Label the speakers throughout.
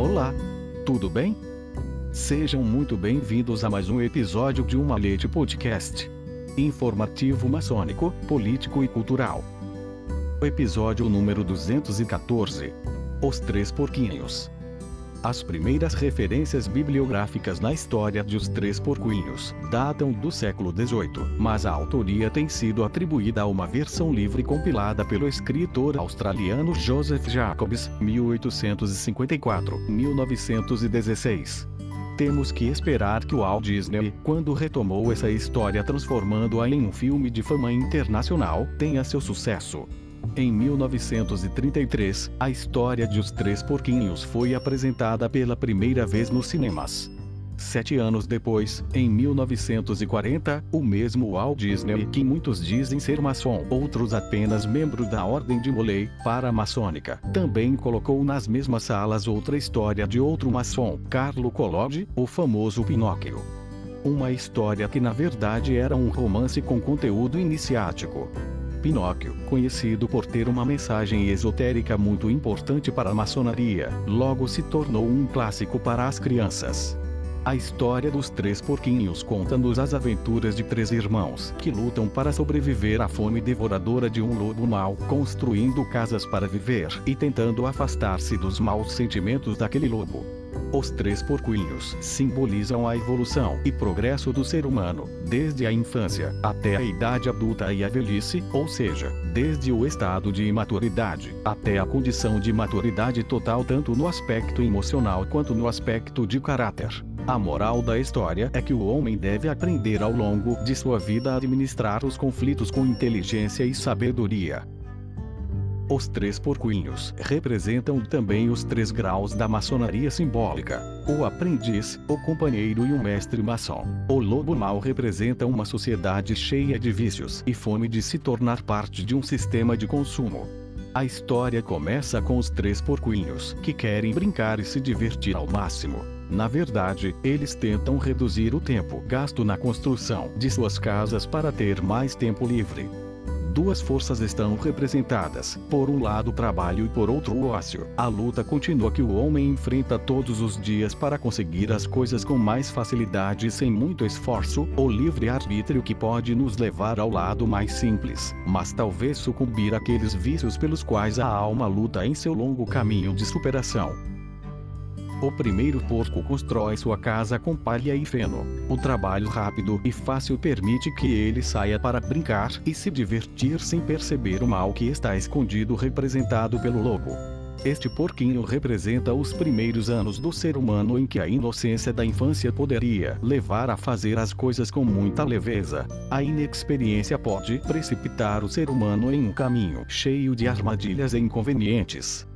Speaker 1: Olá! Tudo bem? Sejam muito bem-vindos a mais um episódio de Uma Leite Podcast. Informativo maçônico, político e cultural. Episódio número 214. Os Três Porquinhos. As primeiras referências bibliográficas na história de Os Três Porquinhos datam do século XVIII, mas a autoria tem sido atribuída a uma versão livre compilada pelo escritor australiano Joseph Jacobs, 1854-1916 temos que esperar que o Walt Disney, quando retomou essa história transformando-a em um filme de fama internacional, tenha seu sucesso. Em 1933, a história de Os Três Porquinhos foi apresentada pela primeira vez nos cinemas. Sete anos depois, em 1940, o mesmo Walt Disney, que muitos dizem ser maçom, outros apenas membro da Ordem de Molay, para maçônica, também colocou nas mesmas salas outra história de outro maçom, Carlo Collodi, o famoso Pinóquio. Uma história que na verdade era um romance com conteúdo iniciático. Pinóquio, conhecido por ter uma mensagem esotérica muito importante para a maçonaria, logo se tornou um clássico para as crianças. A história dos Três Porquinhos conta-nos as aventuras de três irmãos que lutam para sobreviver à fome devoradora de um lobo mau, construindo casas para viver e tentando afastar-se dos maus sentimentos daquele lobo. Os três porquinhos simbolizam a evolução e progresso do ser humano, desde a infância até a idade adulta e a velhice, ou seja, desde o estado de imaturidade até a condição de maturidade total tanto no aspecto emocional quanto no aspecto de caráter. A moral da história é que o homem deve aprender ao longo de sua vida a administrar os conflitos com inteligência e sabedoria. Os três porquinhos representam também os três graus da maçonaria simbólica: o aprendiz, o companheiro e o mestre maçom. O lobo mau representa uma sociedade cheia de vícios e fome de se tornar parte de um sistema de consumo. A história começa com os três porquinhos que querem brincar e se divertir ao máximo. Na verdade, eles tentam reduzir o tempo gasto na construção de suas casas para ter mais tempo livre duas forças estão representadas, por um lado o trabalho e por outro o ócio. A luta contínua que o homem enfrenta todos os dias para conseguir as coisas com mais facilidade e sem muito esforço, o livre-arbítrio que pode nos levar ao lado mais simples, mas talvez sucumbir àqueles vícios pelos quais a alma luta em seu longo caminho de superação. O primeiro porco constrói sua casa com palha e feno. O trabalho rápido e fácil permite que ele saia para brincar e se divertir sem perceber o mal que está escondido representado pelo lobo. Este porquinho representa os primeiros anos do ser humano em que a inocência da infância poderia levar a fazer as coisas com muita leveza. A inexperiência pode precipitar o ser humano em um caminho cheio de armadilhas e inconvenientes.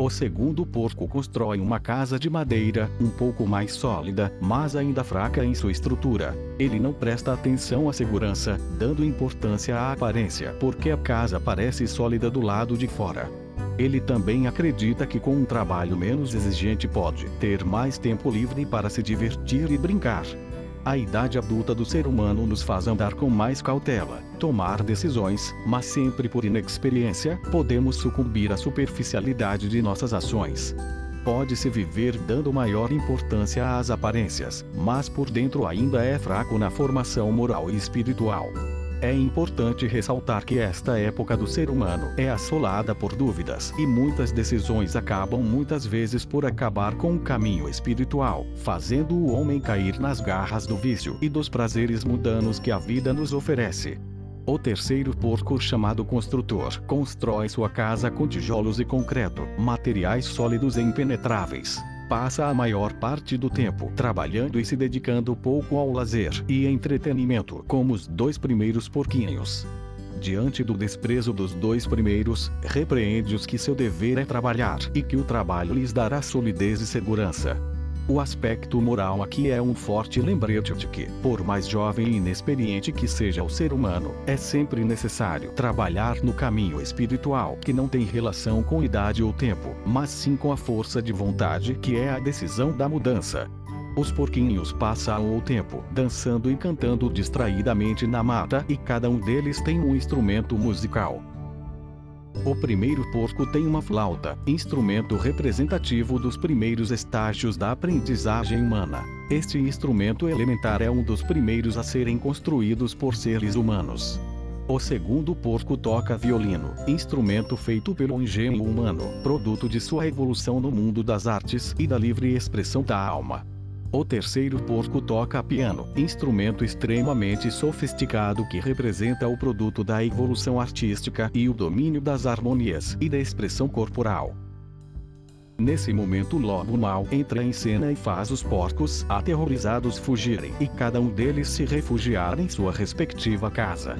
Speaker 1: O segundo porco constrói uma casa de madeira, um pouco mais sólida, mas ainda fraca em sua estrutura. Ele não presta atenção à segurança, dando importância à aparência, porque a casa parece sólida do lado de fora. Ele também acredita que com um trabalho menos exigente pode ter mais tempo livre para se divertir e brincar. A idade adulta do ser humano nos faz andar com mais cautela, tomar decisões, mas sempre por inexperiência, podemos sucumbir à superficialidade de nossas ações. Pode-se viver dando maior importância às aparências, mas por dentro ainda é fraco na formação moral e espiritual. É importante ressaltar que esta época do ser humano é assolada por dúvidas e muitas decisões acabam muitas vezes por acabar com o caminho espiritual, fazendo o homem cair nas garras do vício e dos prazeres mundanos que a vida nos oferece. O terceiro porco, chamado construtor, constrói sua casa com tijolos e concreto, materiais sólidos e impenetráveis passa a maior parte do tempo trabalhando e se dedicando pouco ao lazer e entretenimento, como os dois primeiros porquinhos. Diante do desprezo dos dois primeiros, repreende-os que seu dever é trabalhar e que o trabalho lhes dará solidez e segurança. O aspecto moral aqui é um forte lembrete de que, por mais jovem e inexperiente que seja o ser humano, é sempre necessário trabalhar no caminho espiritual, que não tem relação com idade ou tempo, mas sim com a força de vontade, que é a decisão da mudança. Os porquinhos passam o tempo dançando e cantando distraidamente na mata e cada um deles tem um instrumento musical. O primeiro porco tem uma flauta, instrumento representativo dos primeiros estágios da aprendizagem humana. Este instrumento elementar é um dos primeiros a serem construídos por seres humanos. O segundo porco toca violino, instrumento feito pelo engenho humano, produto de sua evolução no mundo das artes e da livre expressão da alma. O terceiro porco toca piano, instrumento extremamente sofisticado que representa o produto da evolução artística e o domínio das harmonias e da expressão corporal. Nesse momento o lobo mau entra em cena e faz os porcos aterrorizados fugirem e cada um deles se refugiar em sua respectiva casa.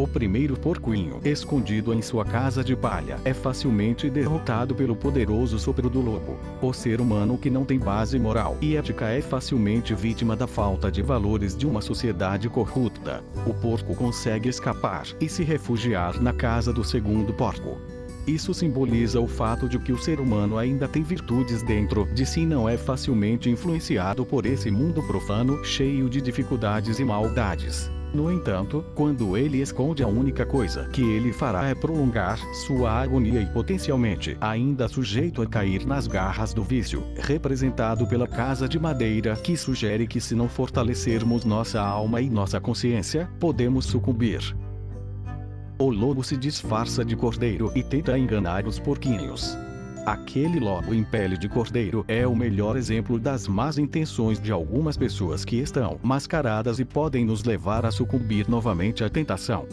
Speaker 1: O primeiro porquinho, escondido em sua casa de palha, é facilmente derrotado pelo poderoso sopro do lobo. O ser humano que não tem base moral e ética é facilmente vítima da falta de valores de uma sociedade corrupta. O porco consegue escapar e se refugiar na casa do segundo porco. Isso simboliza o fato de que o ser humano ainda tem virtudes dentro de si e não é facilmente influenciado por esse mundo profano cheio de dificuldades e maldades. No entanto, quando ele esconde a única coisa que ele fará é prolongar sua agonia e potencialmente ainda sujeito a cair nas garras do vício, representado pela casa de madeira que sugere que se não fortalecermos nossa alma e nossa consciência, podemos sucumbir. O lobo se disfarça de cordeiro e tenta enganar os porquinhos. Aquele lobo em pele de cordeiro é o melhor exemplo das más intenções de algumas pessoas que estão mascaradas e podem nos levar a sucumbir novamente à tentação.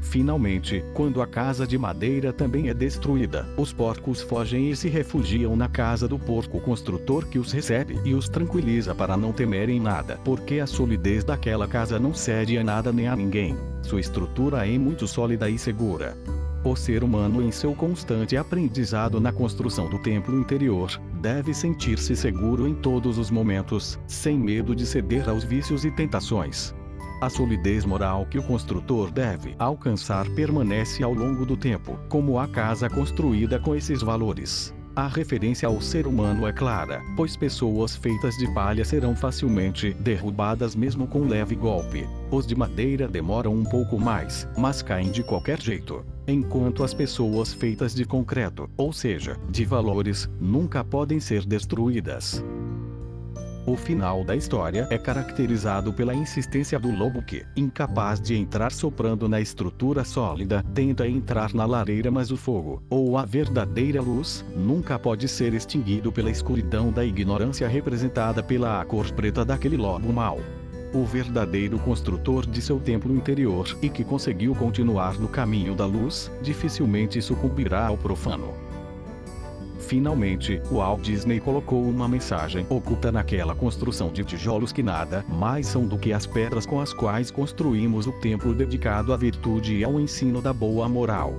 Speaker 1: Finalmente, quando a casa de madeira também é destruída, os porcos fogem e se refugiam na casa do porco construtor que os recebe e os tranquiliza para não temerem nada, porque a solidez daquela casa não cede a nada nem a ninguém. Sua estrutura é muito sólida e segura. O ser humano, em seu constante aprendizado na construção do templo interior, deve sentir-se seguro em todos os momentos, sem medo de ceder aos vícios e tentações. A solidez moral que o construtor deve alcançar permanece ao longo do tempo, como a casa construída com esses valores. A referência ao ser humano é clara, pois pessoas feitas de palha serão facilmente derrubadas mesmo com leve golpe. Os de madeira demoram um pouco mais, mas caem de qualquer jeito. Enquanto as pessoas feitas de concreto, ou seja, de valores, nunca podem ser destruídas. O final da história é caracterizado pela insistência do lobo que, incapaz de entrar soprando na estrutura sólida, tenta entrar na lareira mas o fogo, ou a verdadeira luz, nunca pode ser extinguido pela escuridão da ignorância representada pela cor preta daquele lobo mau o verdadeiro construtor de seu templo interior e que conseguiu continuar no caminho da luz, dificilmente sucumbirá ao profano. Finalmente, Walt Disney colocou uma mensagem oculta naquela construção de tijolos que nada mais são do que as pedras com as quais construímos o templo dedicado à virtude e ao ensino da boa moral.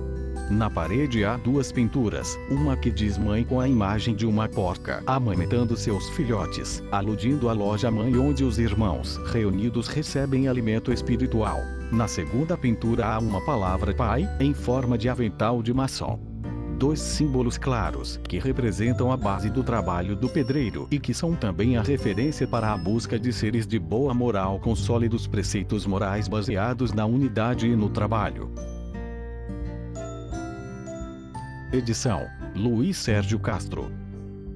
Speaker 1: Na parede há duas pinturas, uma que diz mãe com a imagem de uma porca amamentando seus filhotes, aludindo à loja mãe onde os irmãos reunidos recebem alimento espiritual. Na segunda pintura há uma palavra pai, em forma de avental de maçom dois símbolos claros, que representam a base do trabalho do pedreiro e que são também a referência para a busca de seres de boa moral com sólidos preceitos morais baseados na unidade e no trabalho. Edição: Luiz Sérgio Castro.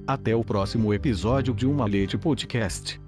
Speaker 1: Até o próximo episódio de Uma Leite Podcast.